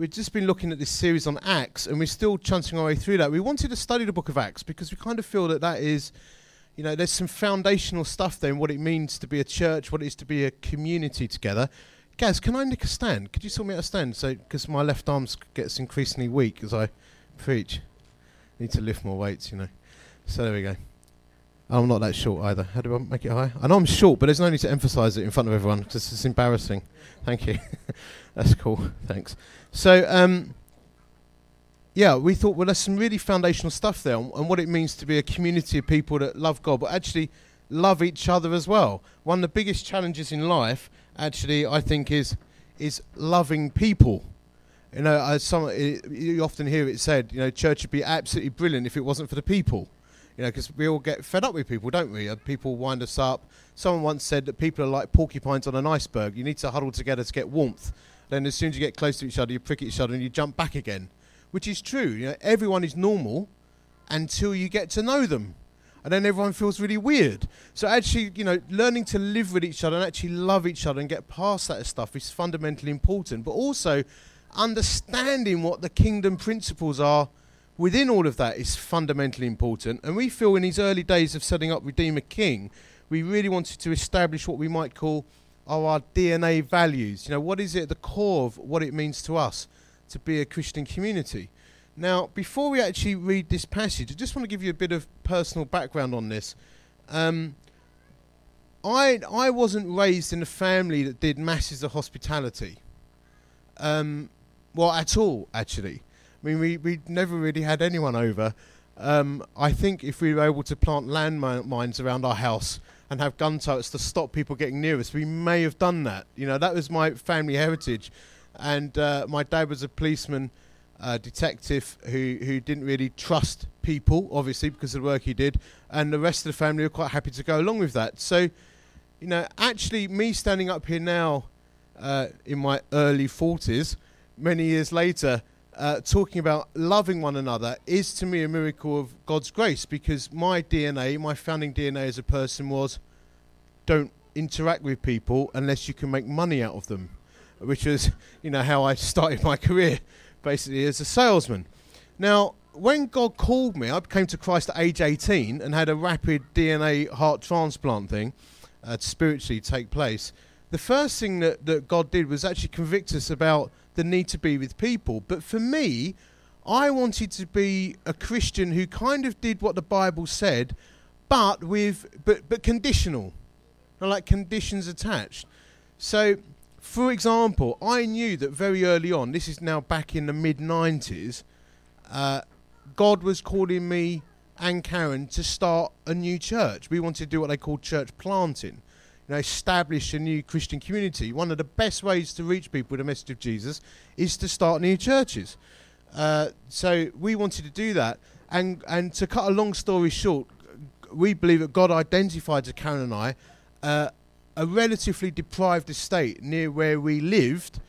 we've just been looking at this series on Acts, and we're still chanting our way through that. We wanted to study the book of Acts because we kind of feel that that is, you know, there's some foundational stuff there in what it means to be a church, what it is to be a community together. Gaz, can I nick a stand? Could you sort me out a stand? So, because my left arm gets increasingly weak as I preach. Need to lift more weights, you know. So there we go. I'm not that short either. How do I make it high? I know I'm short, but there's no need to emphasise it in front of everyone because it's embarrassing. Thank you. That's cool. Thanks. So, um, yeah, we thought, well, there's some really foundational stuff there and what it means to be a community of people that love God, but actually love each other as well. One of the biggest challenges in life, actually, I think, is is loving people. You know, some it, you often hear it said, you know, church would be absolutely brilliant if it wasn't for the people. You know, because we all get fed up with people, don't we? Uh, people wind us up. Someone once said that people are like porcupines on an iceberg. You need to huddle together to get warmth. Then, as soon as you get close to each other, you prick each other and you jump back again, which is true. You know, everyone is normal until you get to know them, and then everyone feels really weird. So, actually, you know, learning to live with each other and actually love each other and get past that stuff is fundamentally important. But also, understanding what the kingdom principles are within all of that is fundamentally important. And we feel in these early days of setting up Redeemer King, we really wanted to establish what we might call our DNA values. You know, what is it at the core of what it means to us to be a Christian community? Now, before we actually read this passage, I just want to give you a bit of personal background on this. Um, I I wasn't raised in a family that did masses of hospitality. Um, well, at all, actually. I mean, we, we never really had anyone over. Um, I think if we were able to plant landmines around our house and have gun turrets to stop people getting near us, we may have done that. You know, that was my family heritage. And uh, my dad was a policeman, uh, detective who, who didn't really trust people, obviously, because of the work he did. And the rest of the family were quite happy to go along with that. So, you know, actually, me standing up here now uh, in my early 40s, many years later, uh, talking about loving one another is to me a miracle of God's grace because my DNA, my founding DNA as a person was don't interact with people unless you can make money out of them, which was, you know, how I started my career basically as a salesman. Now, when God called me, I came to Christ at age 18 and had a rapid DNA heart transplant thing uh, spiritually take place. The first thing that, that God did was actually convict us about the need to be with people. But for me, I wanted to be a Christian who kind of did what the Bible said, but with but but conditional, like conditions attached. So, for example, I knew that very early on. This is now back in the mid '90s. Uh, God was calling me and Karen to start a new church. We wanted to do what they call church planting know, establish a new Christian community, one of the best ways to reach people with the message of Jesus is to start new churches. Uh, so we wanted to do that. And, and to cut a long story short, we believe that God identified to Karen and I uh, a relatively deprived estate near where we lived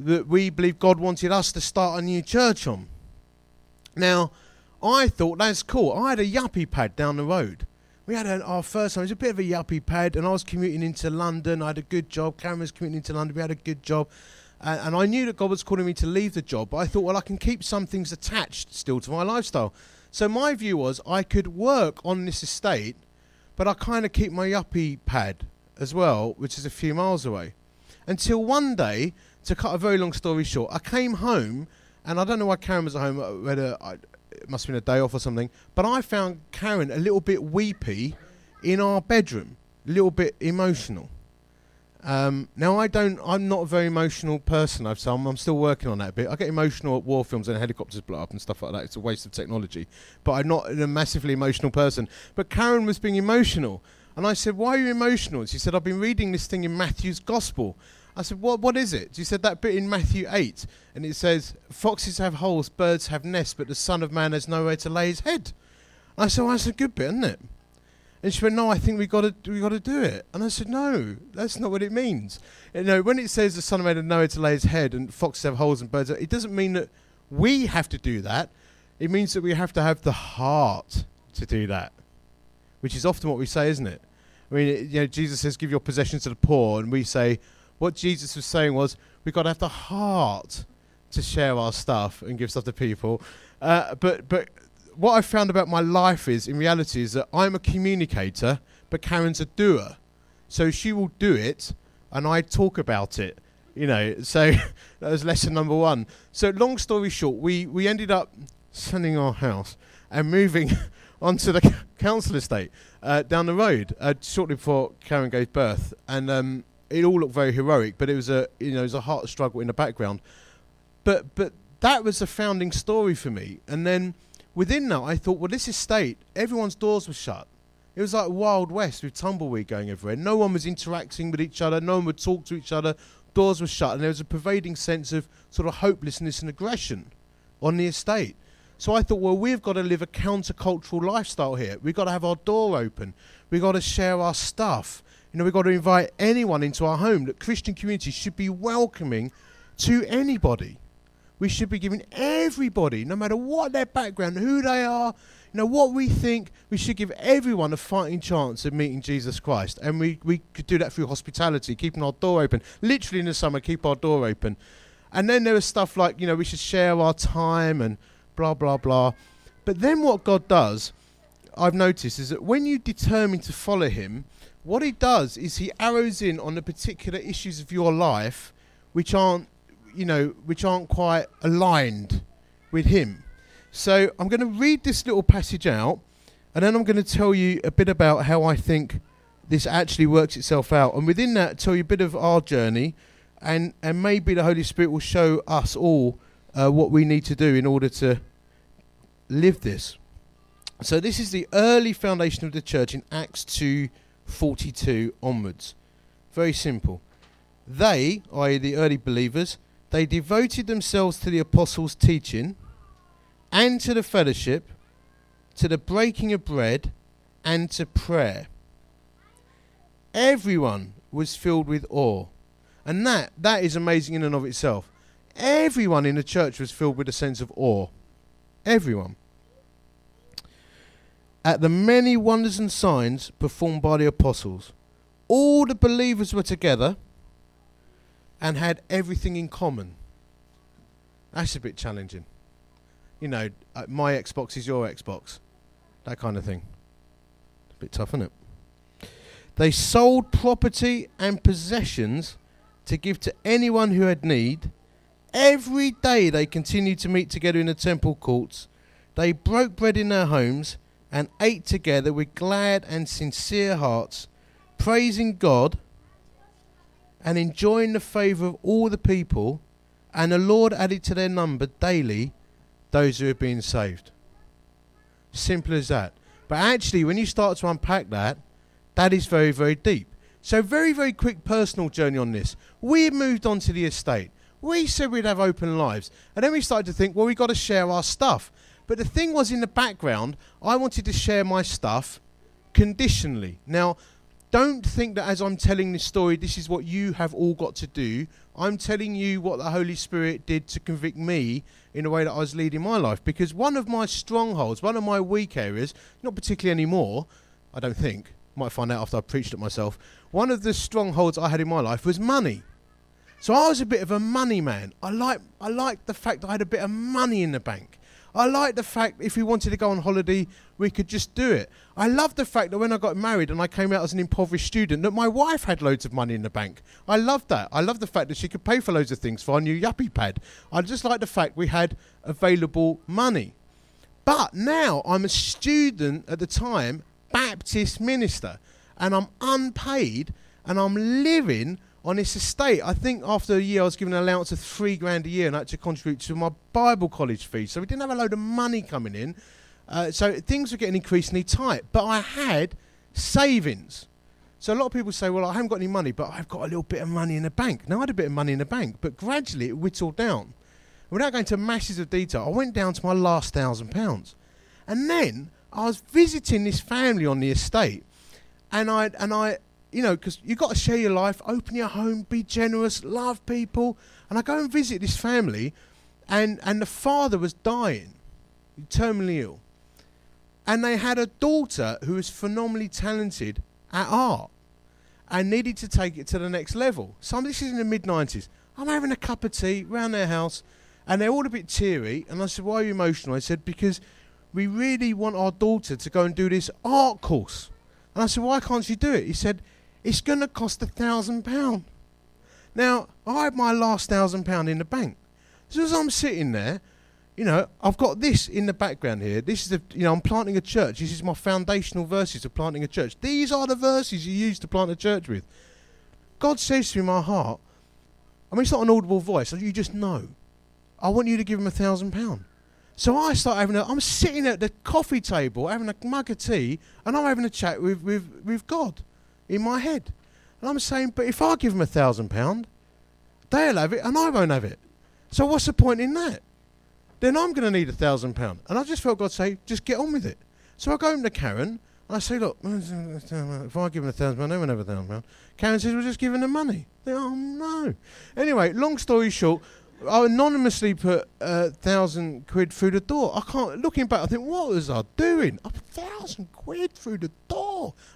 that we believe God wanted us to start a new church on. Now, I thought that's cool. I had a yuppie pad down the road we had a, our first time. It was a bit of a yuppie pad, and I was commuting into London. I had a good job. Cameron was commuting into London. We had a good job. Uh, and I knew that God was calling me to leave the job, but I thought, well, I can keep some things attached still to my lifestyle. So my view was I could work on this estate, but I kind of keep my yuppie pad as well, which is a few miles away. Until one day, to cut a very long story short, I came home, and I don't know why Karen was at home, whether I, it must have been a day off or something. But I found Karen a little bit weepy in our bedroom, a little bit emotional. Um, now I don't. I'm not a very emotional person. I've so I'm, I'm, still working on that a bit. I get emotional at war films and helicopters blow up and stuff like that. It's a waste of technology. But I'm not a massively emotional person. But Karen was being emotional, and I said, "Why are you emotional?" She said, "I've been reading this thing in Matthew's Gospel." I said, what, what is it? She said that bit in Matthew 8, and it says, Foxes have holes, birds have nests, but the Son of Man has nowhere to lay his head. I said, well, that's a good bit, isn't it? And she went, no, I think we got to we got to do it. And I said, no, that's not what it means. You know, when it says the Son of Man has nowhere to lay his head, and foxes have holes and birds, it doesn't mean that we have to do that. It means that we have to have the heart to do that, which is often what we say, isn't it? I mean, you know, Jesus says, "Give your possessions to the poor," and we say, what Jesus was saying was we've got to have the heart to share our stuff and give stuff to people. Uh, but but what I found about my life is, in reality, is that I'm a communicator, but Karen's a doer. So she will do it, and I talk about it. You know, so that was lesson number one. So long story short, we we ended up selling our house and moving onto the council estate uh, down the road uh, shortly before Karen gave birth, and um, it all looked very heroic, but it was a you know it was a heart struggle in the background. But but that was a founding story for me, and then within that I thought, well, this estate, everyone's doors were shut. It was like Wild West with tumbleweed going everywhere. No one was interacting with each other. No one would talk to each other. Doors were shut, and there was a pervading sense of sort of hopelessness and aggression on the estate. So I thought, well, we've got to live a countercultural lifestyle here. We've got to have our door open. We've got to share our stuff. You know, we've got to invite anyone into our home. That Christian community should be welcoming to anybody. We should be giving everybody, no matter what their background, who they are, you know, what we think, we should give everyone a fighting chance of meeting Jesus Christ. And we, we could do that through hospitality, keeping our door open. Literally in the summer, keep our door open. And then there was stuff like, you know, we should share our time and blah, blah, blah. But then what God does, I've noticed, is that when you determine to follow Him, what He does is He arrows in on the particular issues of your life which aren't, you know, which aren't quite aligned with Him. So I'm going to read this little passage out, and then I'm going to tell you a bit about how I think this actually works itself out. And within that, tell you a bit of our journey, and, and maybe the Holy Spirit will show us all uh, what we need to do in order to live this. So this is the early foundation of the church in Acts 2:42 onwards. Very simple. They, i.e. the early believers, they devoted themselves to the apostles' teaching and to the fellowship, to the breaking of bread, and to prayer. Everyone was filled with awe. And that that is amazing in and of itself. Everyone in the church was filled with a sense of awe. Everyone. At the many wonders and signs performed by the apostles, all the believers were together and had everything in common. That's a bit challenging. You know, uh, my Xbox is your Xbox. That kind of thing. A bit tough, isn't it? They sold property and possessions to give to anyone who had need Every day they continued to meet together in the temple courts. They broke bread in their homes and ate together with glad and sincere hearts, praising God and enjoying the favour of all the people. And the Lord added to their number daily those who had been saved. Simple as that. But actually, when you start to unpack that, that is very, very deep. So, very, very quick personal journey on this. We had moved on to the estate. We said we'd have open lives. And then we started to think, well, we've got to share our stuff. But the thing was, in the background, I wanted to share my stuff conditionally. Now, don't think that as I'm telling this story, this is what you have all got to do. I'm telling you what the Holy Spirit did to convict me in the way that I was leading my life. Because one of my strongholds, one of my weak areas, not particularly anymore, I don't think, might find out after I preached it myself, one of the strongholds I had in my life was money. So I was a bit of a money man. I like I liked the fact that I had a bit of money in the bank. I liked the fact if we wanted to go on holiday, we could just do it. I loved the fact that when I got married and I came out as an impoverished student, that my wife had loads of money in the bank. I loved that. I loved the fact that she could pay for loads of things for our new yuppie pad. I just liked the fact we had available money. But now I'm a student at the time, Baptist minister, and I'm unpaid and I'm living on this estate. I think after a year, I was given an allowance of three grand a year, and I had to contribute to my Bible college fees. So we didn't have a load of money coming in. Uh, so things were getting increasingly tight. But I had savings. So a lot of people say, well, I haven't got any money, but I've got a little bit of money in the bank. Now I had a bit of money in the bank, but gradually it whittled down. Without going to masses of detail, I went down to my last thousand pounds. And then I was visiting this family on the estate, and I and I you know, because you've got to share your life, open your home, be generous, love people. And I go and visit this family, and, and the father was dying, terminally ill. And they had a daughter who was phenomenally talented at art and needed to take it to the next level. So this is in the mid 90s. I'm having a cup of tea round their house, And they're all a bit teary. And I said, Why are you emotional? I said, Because we really want our daughter to go and do this art course. And I said, Why can't she do it? He said, It's going to cost a thousand pounds. Now, I had my last thousand pound in the bank. So as I'm sitting there, you know, I've got this in the background here. This is, a, you know, I'm planting a church. This is my foundational verses of planting a church. These are the verses you use to plant a church with. God says to me my heart, I mean, it's not an audible voice. You just know. I want you to give him a thousand pound. So I start having a. I'm sitting at the coffee table having a mug of tea, and I'm having a chat with with with God in my head, and I'm saying, but if I give him a thousand pound, they'll have it, and I won't have it. So what's the point in that? Then I'm going to need a thousand pound, and I just felt God say, just get on with it. So I go home to Karen. And I say, look, if I give him a thousand pound, they won't have a thousand pound. Karen says, we're just giving them money. They, oh no. Anyway, long story short, I anonymously put a thousand quid through the door. I can't. Looking back, I think, what was I doing? A thousand quid through the door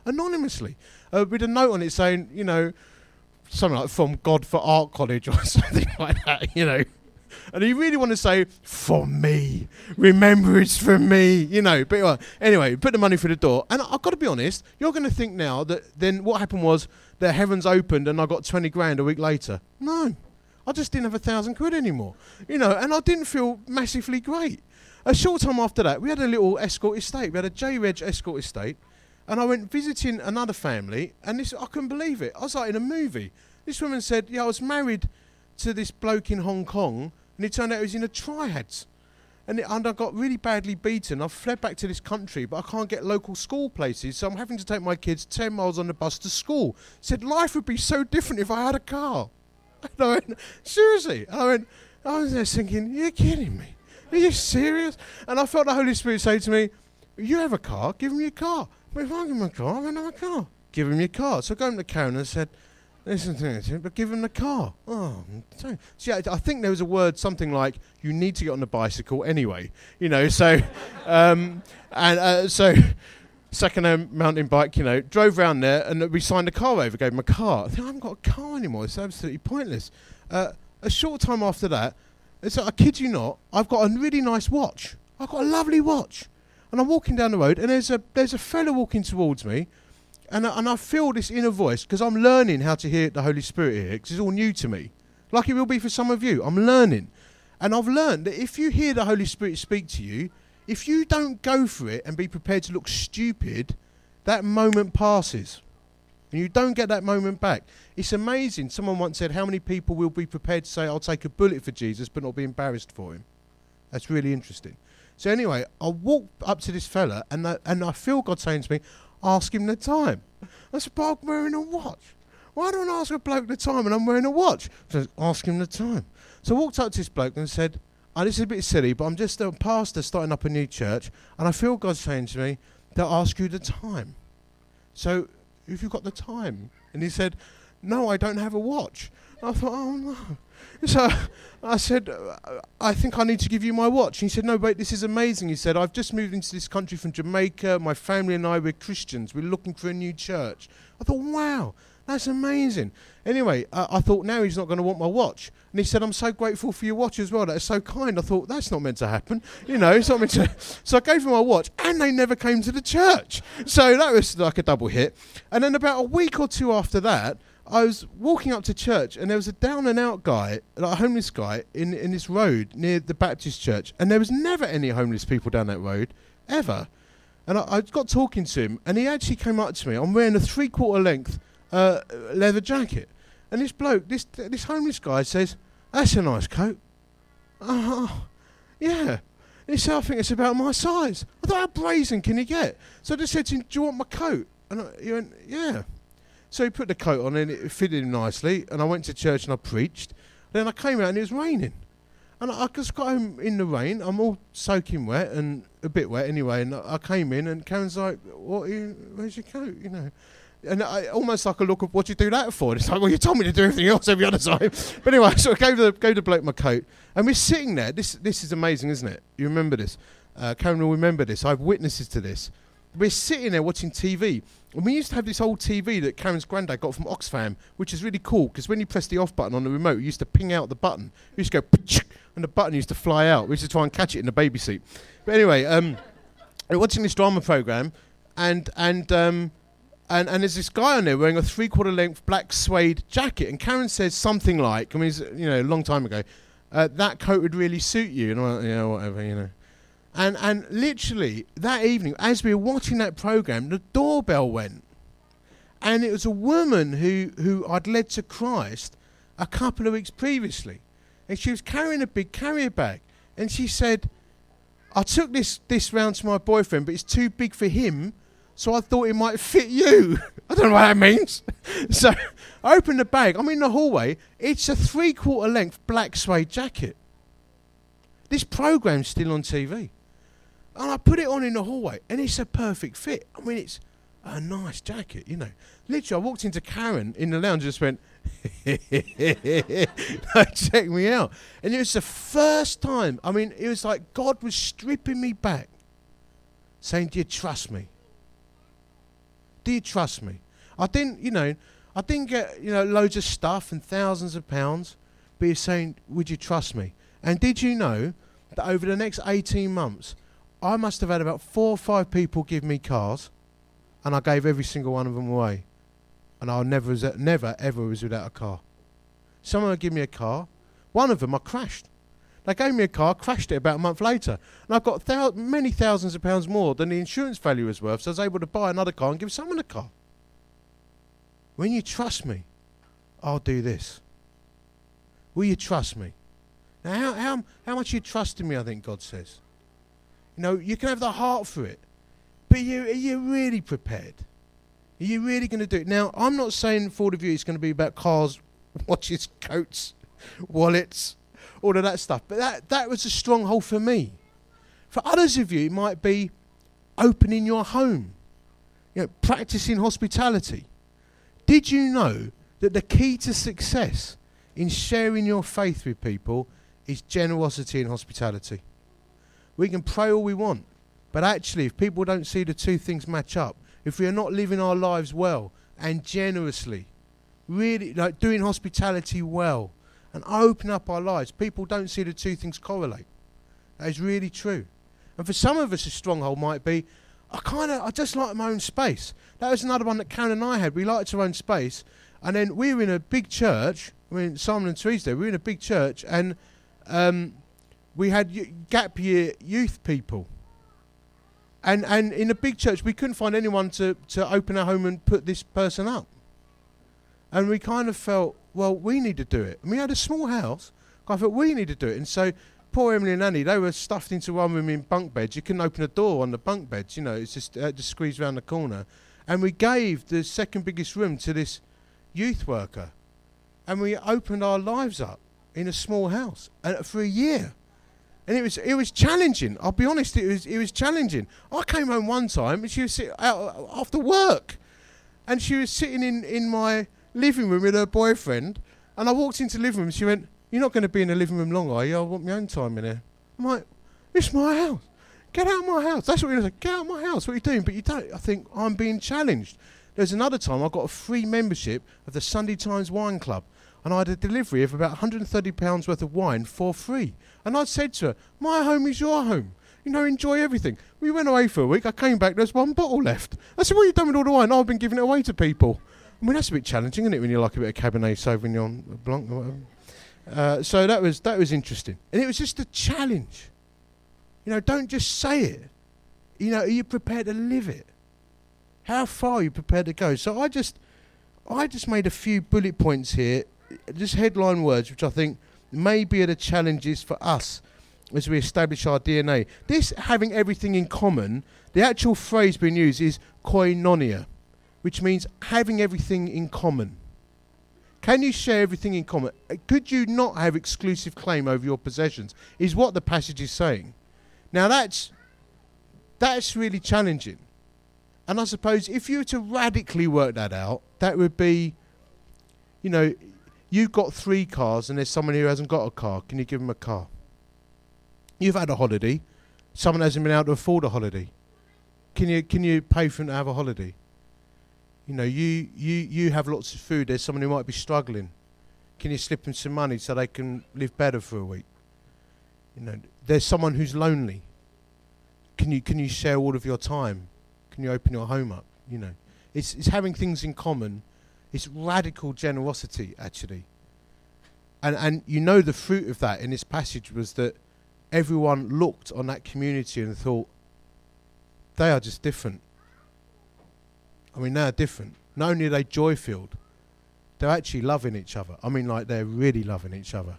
anonymously, uh, with a note on it saying, you know, something like "From God for Art College" or something like that. You know, and you really want to say for me. Remember, it's for me. You know. But anyway, put the money through the door, and I've got to be honest. You're going to think now that then what happened was the heavens opened and I got twenty grand a week later. No. I just didn't have a thousand quid anymore, you know, and I didn't feel massively great. A short time after that, we had a little escort estate. We had a J Reg escort estate, and I went visiting another family, and this I couldn't believe it. I was like in a movie. This woman said, "Yeah, I was married to this bloke in Hong Kong, and it turned out he was in a triads." And, it, and I got really badly beaten. I've fled back to this country, but I can't get local school places, so I'm having to take my kids 10 miles on the bus to school. Said life would be so different if I had a car. And I went, seriously? I went, I was there thinking, you're kidding me. Are you serious? And I felt the Holy Spirit say to me, you have a car, give him your car. But if I give him a car, I don't have a car. Give him your car. So I go to Karen and said, listen to me, but give him the car. Oh, so yeah, I think there was a word, something like, you need to get on the bicycle anyway. You know, so, um, and uh, so second-hand mountain bike, you know, drove around there and we signed a car over, gave him a car. I think I haven't got a car anymore. It's absolutely pointless. Uh, a short time after that, it's I kid you not, I've got a really nice watch. I've got a lovely watch. And I'm walking down the road and there's a, there's a fellow walking towards me and I, and I feel this inner voice because I'm learning how to hear the Holy Spirit here because it's all new to me. Like it will be for some of you. I'm learning. And I've learned that if you hear the Holy Spirit speak to you, if you don't go for it and be prepared to look stupid, that moment passes. And you don't get that moment back. It's amazing. Someone once said, How many people will be prepared to say, I'll take a bullet for Jesus, but not be embarrassed for him? That's really interesting. So, anyway, I walk up to this fella and I, and I feel God saying to me, Ask him the time. I said, But I'm wearing a watch. Why don't I ask a bloke the time and I'm wearing a watch? So, ask him the time. So I walked up to this bloke and said, oh, this is a bit silly, but I'm just a pastor starting up a new church, and I feel God saying to me, they'll ask you the time. So, have you got the time? And he said, no, I don't have a watch. And I thought, oh no. So I said, I think I need to give you my watch. And he said, no, wait, this is amazing. He said, I've just moved into this country from Jamaica. My family and I, we're Christians. We're looking for a new church. I thought, wow, that's amazing. Anyway, uh, I thought now he's not going to want my watch. And he said, I'm so grateful for your watch as well. That's so kind. I thought, that's not meant to happen. You know, it's not meant to. So I gave him my watch and they never came to the church. So that was like a double hit. And then about a week or two after that, I was walking up to church and there was a down and out guy, like a homeless guy, in, in this road near the Baptist church. And there was never any homeless people down that road, ever. And I, I got talking to him and he actually came up to me. I'm wearing a three quarter length uh, leather jacket. And this bloke, this this homeless guy says, "That's a nice coat." Oh, yeah. And he said, "I think it's about my size." I thought, "How brazen can you get?" So I just said to him, "Do you want my coat?" And I, he went, "Yeah." So he put the coat on and it fitted him nicely. And I went to church and I preached. Then I came out and it was raining. And I, just got home in the rain. I'm all soaking wet and a bit wet anyway. And I, I came in and Karen's like, "What? You, where's your coat?" You know and I almost like a look of what you do that for. And it's like, well, you told me to do everything else every other time. But anyway, so I gave the gave the bloke my coat, and we're sitting there. This this is amazing, isn't it? You remember this? Uh, Karen will remember this. I have witnesses to this. We're sitting there watching TV, and we used to have this old TV that Karen's granddad got from Oxfam, which is really cool because when you press the off button on the remote, it used to ping out the button. It used to go and the button used to fly out. We used to try and catch it in the baby seat. But anyway, um, we're watching this drama program, and and um, and and there's this guy on there wearing a three quarter length black suede jacket, and Karen says something like, I mean, it's, you know, a long time ago, uh, that coat would really suit you, and I'm like, yeah, whatever, you know. And and literally that evening, as we were watching that program, the doorbell went, and it was a woman who who I'd led to Christ a couple of weeks previously, and she was carrying a big carrier bag, and she said, "I took this this round to my boyfriend, but it's too big for him." So I thought it might fit you. I don't know what that means. so I opened the bag. I'm in the hallway. It's a three quarter length black suede jacket. This program's still on TV. And I put it on in the hallway, and it's a perfect fit. I mean, it's a nice jacket, you know. Literally, I walked into Karen in the lounge and just went, check me out. And it was the first time, I mean, it was like God was stripping me back, saying, Do you trust me? Do you trust me? I didn't, you know, I didn't get, you know, loads of stuff and thousands of pounds, but he's saying, Would you trust me? And did you know that over the next 18 months, I must have had about four or five people give me cars, and I gave every single one of them away. And I never, never, ever was without a car. Someone would give me a car. One of them I crashed. They gave me a car, crashed it about a month later, and I've got thou- many thousands of pounds more than the insurance value was worth, so I was able to buy another car and give someone a car. When you trust me, I'll do this. Will you trust me? Now, how, how, how much are you trusting me, I think God says. You know, you can have the heart for it, but you, are you really prepared? Are you really going to do it? Now, I'm not saying for all of you it's going to be about cars, watches, coats, wallets, all of that stuff, but that, that was a stronghold for me. For others of you, it might be opening your home, you know, practicing hospitality. Did you know that the key to success in sharing your faith with people is generosity and hospitality? We can pray all we want, but actually, if people don't see the two things match up, if we are not living our lives well and generously, really like doing hospitality well and open up our lives, people don't see the two things correlate. That is really true. And for some of us, a stronghold might be, I kind of, I just like my own space. That was another one that Karen and I had. We liked our own space, and then we were in a big church. I mean, Simon and Tuesday, we were in a big church, and um, we had gap year youth people. And, and in a big church, we couldn't find anyone to, to open a home and put this person up. And we kind of felt, well, we need to do it. And we had a small house. I thought, we need to do it. And so poor Emily and Annie, they were stuffed into one room in bunk beds. You couldn't open a door on the bunk beds, you know, it's just, uh, just squeezed around the corner. And we gave the second biggest room to this youth worker. And we opened our lives up in a small house and for a year and it was it was challenging. I'll be honest, it was it was challenging. I came home one time and she was sitting out uh, after work, and she was sitting in in my living room with her boyfriend, and I walked into the living room. and She went, "You're not going to be in the living room long, are you? I want my own time in here." I'm like, "It's my house. Get out of my house." That's what you're like. Get out of my house. What are you doing? But you don't. I think I'm being challenged. There's another time I got a free membership of the Sunday Times Wine Club and I had a delivery of about £130 worth of wine for free. And I said to her, My home is your home. You know, enjoy everything. We went away for a week. I came back, there's one bottle left. I said, What have you done with all the wine? I've been giving it away to people. I mean, that's a bit challenging, isn't it, when you like a bit of Cabernet Sauvignon Blanc or whatever. Uh, so that was that was interesting, and it was just a challenge. You know, don't just say it. You know, are you prepared to live it? How far are you prepared to go? So I just, I just made a few bullet points here just headline words, which I think may be the challenges for us as we establish our DNA. This having everything in common, the actual phrase being used is koinonia, which means having everything in common. Can you share everything in common? Uh, could you not have exclusive claim over your possessions? Is what the passage is saying. Now that's that's really challenging. And I suppose if you were to radically work that out, that would be, you know, You've got three cars and there's someone who hasn't got a car. Can you give them a car? You've had a holiday. Someone hasn't been able to afford a holiday. Can you can you pay for them to have a holiday? You know, you, you, you have lots of food. There's someone who might be struggling. Can you slip them some money so they can live better for a week? You know, there's someone who's lonely. Can you can you share all of your time? Can you open your home up? You know, it's it's having things in common. It's radical generosity actually. And and you know the fruit of that in this passage was that everyone looked on that community and thought they are just different. I mean, they're different. Not only are they joy filled, they're actually loving each other. I mean, like they're really loving each other.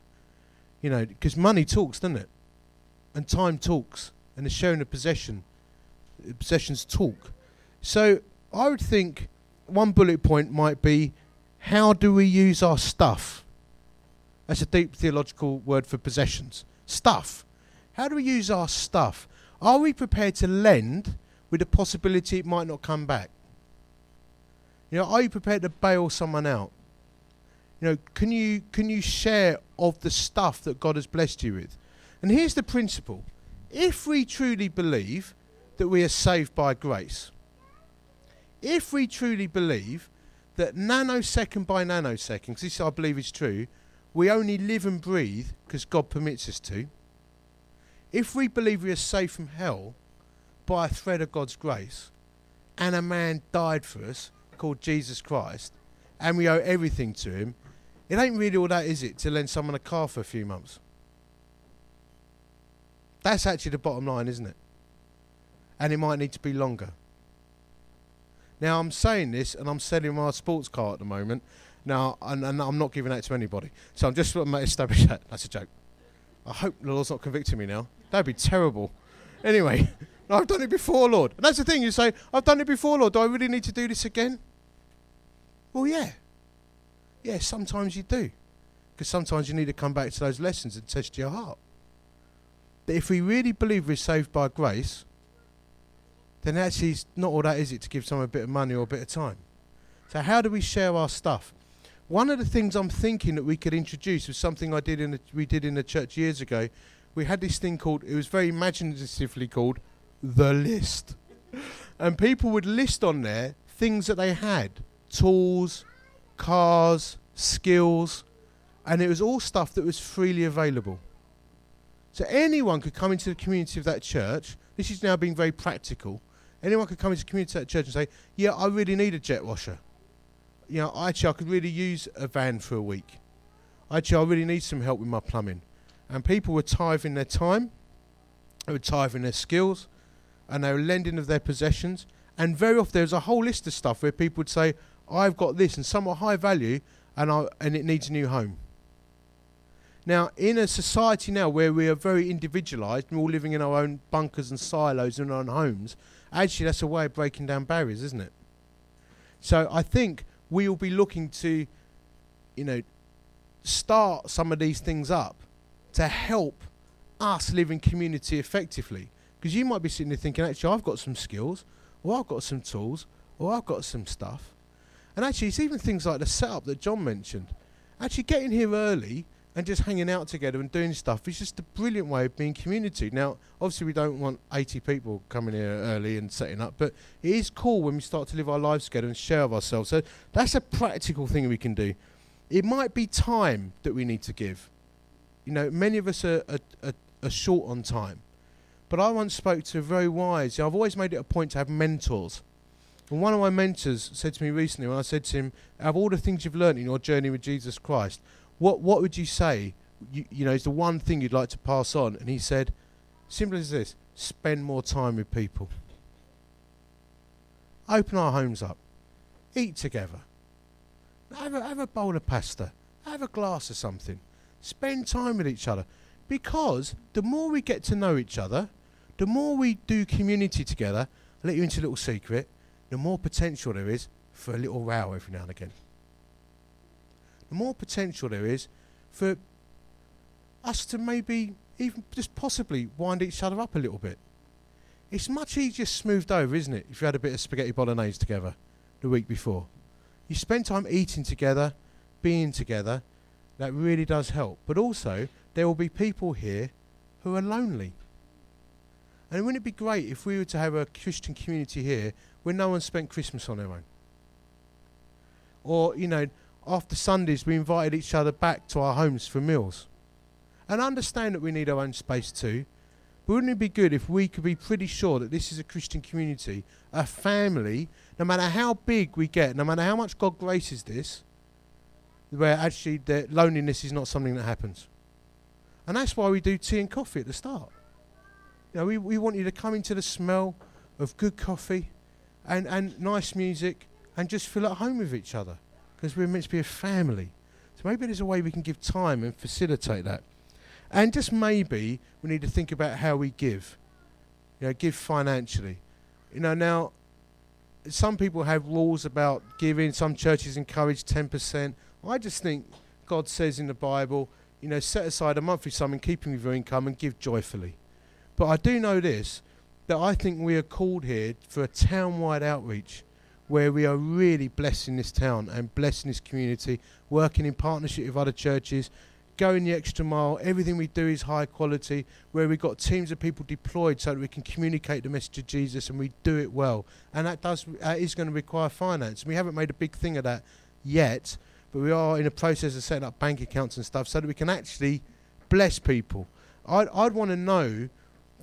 You know, because money talks, doesn't it? And time talks, and the sharing of possession, possessions talk. So I would think one bullet point might be, how do we use our stuff? That's a deep theological word for possessions. Stuff. How do we use our stuff? Are we prepared to lend with the possibility it might not come back? You know, are you prepared to bail someone out? You know, can you can you share of the stuff that God has blessed you with? And here's the principle. If we truly believe that we are saved by grace, if we truly believe that nanosecond by nanosecond, because this I believe is true, we only live and breathe because God permits us to. If we believe we are saved from hell by a thread of God's grace, and a man died for us called Jesus Christ, and we owe everything to him, it ain't really all that, is it, to lend someone a car for a few months? That's actually the bottom line, isn't it? And it might need to be longer. Now, I'm saying this and I'm selling my sports car at the moment. Now, and, and I'm not giving that to anybody. So I'm just to establish that. That's a joke. I hope the Lord's not convicting me now. That'd be terrible. Anyway, I've done it before, Lord. And that's the thing, you say, I've done it before, Lord. Do I really need to do this again? Well, yeah. Yeah, sometimes you do. Because sometimes you need to come back to those lessons and test your heart. But if we really believe we're saved by grace, then actually it's not all that is it to give someone a bit of money or a bit of time. So how do we share our stuff? One of the things I'm thinking that we could introduce was something I did in we did in the church years ago. We had this thing called it was very imaginatively called the list, and people would list on there things that they had, tools, cars, skills, and it was all stuff that was freely available. So anyone could come into the community of that church. This is now being very practical. Anyone could come into the community church and say, "Yeah, I really need a jet washer. You know, actually, I could really use a van for a week. Actually, I really need some help with my plumbing." And people were tithing their time, they were tithing their skills, and they were lending of their possessions. And very often there was a whole list of stuff where people would say, I've got this and somewhat high value and I and it needs a new home. Now, in a society now where we are very individualised and we're all living in our own bunkers and silos in our own homes, actually that's a way of breaking down barriers, isn't it? So I think we will be looking to, you know, start some of these things up to help us live in community effectively. Because you might be sitting there thinking, actually, I've got some skills, or I've got some tools, or I've got some stuff. And actually, it's even things like the setup that John mentioned. Actually, getting here early and just hanging out together and doing stuff is just a brilliant way of being community. Now, obviously, we don't want 80 people coming here early and setting up, but it is cool when we start to live our lives together and share of ourselves. So that's a practical thing we can do. It might be time that we need to give. You know, many of us are, are, are, are short on time. But I once spoke to a very wise, I've always made it a point to have mentors and one of my mentors said to me recently, when I said to him, "Out of all the things you've learned in your journey with Jesus Christ, what what would you say? You, you know, is the one thing you'd like to pass on?" And he said, "Simple as this: spend more time with people. Open our homes up, eat together, have a, have a bowl of pasta, have a glass of something, spend time with each other, because the more we get to know each other, the more we do community together. I'll let you into a little secret." the more potential there is for a little row every now and again. The more potential there is for us to maybe even just possibly wind each other up a little bit. It's much easier smoothed over, isn't it, if you had a bit of spaghetti bolognese together the week before. You spend time eating together, being together, that really does help. But also, there will be people here who are lonely. And wouldn't it be great if we were to have a Christian community here where no one spent Christmas on their own. Or, you know, after Sundays, we invited each other back to our homes for meals. And I understand that we need our own space too. But wouldn't it be good if we could be pretty sure that this is a Christian community, a family, no matter how big we get, no matter how much God graces this, where actually the loneliness is not something that happens. And that's why we do tea and coffee at the start. You know, we, we want you to come into the smell of good coffee and, and nice music and just feel at home with each other because we're meant to be a family. So maybe there's a way we can give time and facilitate that. And just maybe we need to think about how we give. You know, give financially. You know, now some people have rules about giving. Some churches encourage 10%. I just think God says in the Bible, you know, set aside a monthly sum in keeping with your income and give joyfully. But I do know this that I think we are called here for a town wide outreach where we are really blessing this town and blessing this community, working in partnership with other churches, going the extra mile. Everything we do is high quality, where we've got teams of people deployed so that we can communicate the message of Jesus and we do it well. And that does that is going to require finance. We haven't made a big thing of that yet, but we are in the process of setting up bank accounts and stuff so that we can actually bless people. I'd, I'd want to know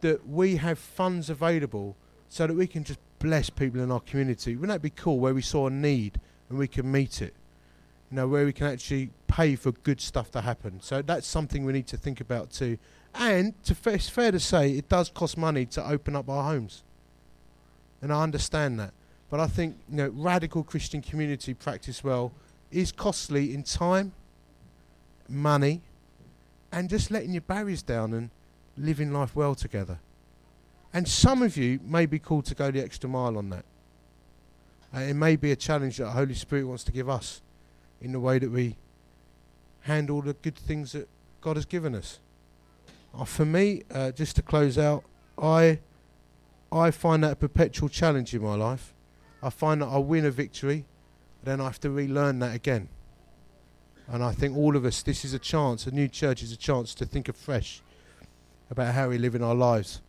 that we have funds available so that we can just bless people in our community. Wouldn't that be cool where we saw a need and we can meet it? You know, where we can actually pay for good stuff to happen. So that's something we need to think about too. And to it's fair to say it does cost money to open up our homes. And I understand that. But I think, you know, radical Christian community practice well is costly in time, money, and just letting your barriers down and living life well together. And some of you may be called to go the extra mile on that. Uh, it may be a challenge that the Holy Spirit wants to give us in the way that we handle the good things that God has given us. Uh, for me, uh, just to close out, I I find that a perpetual challenge in my life. I find that I win a victory, then I have to relearn that again. And I think all of us, this is a chance, a new church is a chance to think afresh about how we live in our lives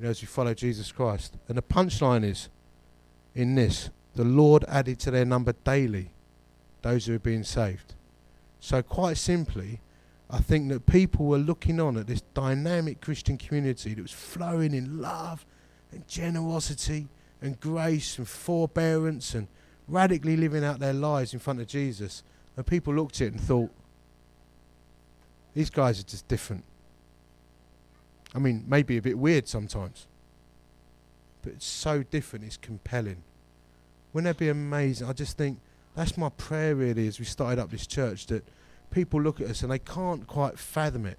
you know, as we follow Jesus Christ. And the punchline is in this the Lord added to their number daily those who are being saved. So, quite simply, I think that people were looking on at this dynamic Christian community that was flowing in love and generosity and grace and forbearance and radically living out their lives in front of Jesus. And people looked at it and thought, these guys are just different. I mean, maybe a bit weird sometimes, but it's so different, it's compelling. Wouldn't that be amazing? I just think that's my prayer really as we started up this church that people look at us and they can't quite fathom it.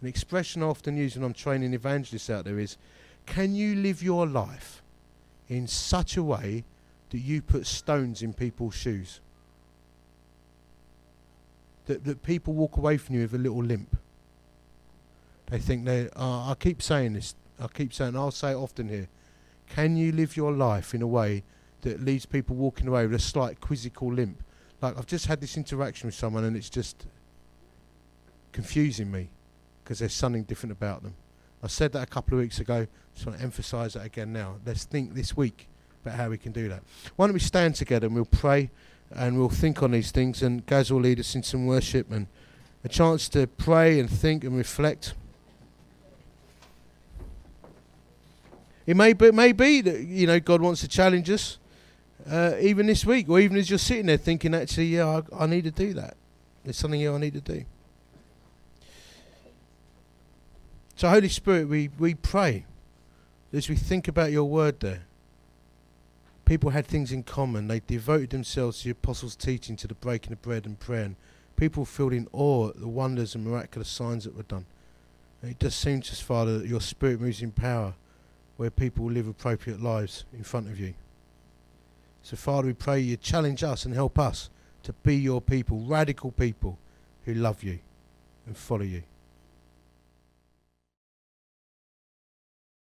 An expression I often use when I'm training evangelists out there is can you live your life in such a way that you put stones in people's shoes? That, that people walk away from you with a little limp. They think they. Uh, I keep saying this. I keep saying. I'll say it often here. Can you live your life in a way that leaves people walking away with a slight quizzical limp? Like I've just had this interaction with someone and it's just confusing me because there's something different about them. I said that a couple of weeks ago. Just want to emphasise that again now. Let's think this week about how we can do that. Why don't we stand together and we'll pray and we'll think on these things and Gaz will lead us in some worship and a chance to pray and think and reflect. It may be, it may be that you know God wants to challenge us, uh, even this week, or even as you're sitting there thinking, actually, yeah, I, I need to do that. There's something here I need to do. So, Holy Spirit, we, we pray as we think about your word there. People had things in common. They devoted themselves to the apostles' teaching, to the breaking of bread and prayer. And people filled in awe at the wonders and miraculous signs that were done. And it does seem to us, Father, that your Spirit moves in power where people live appropriate lives in front of you. So, Father, we pray you challenge us and help us to be your people, radical people who love you and follow you.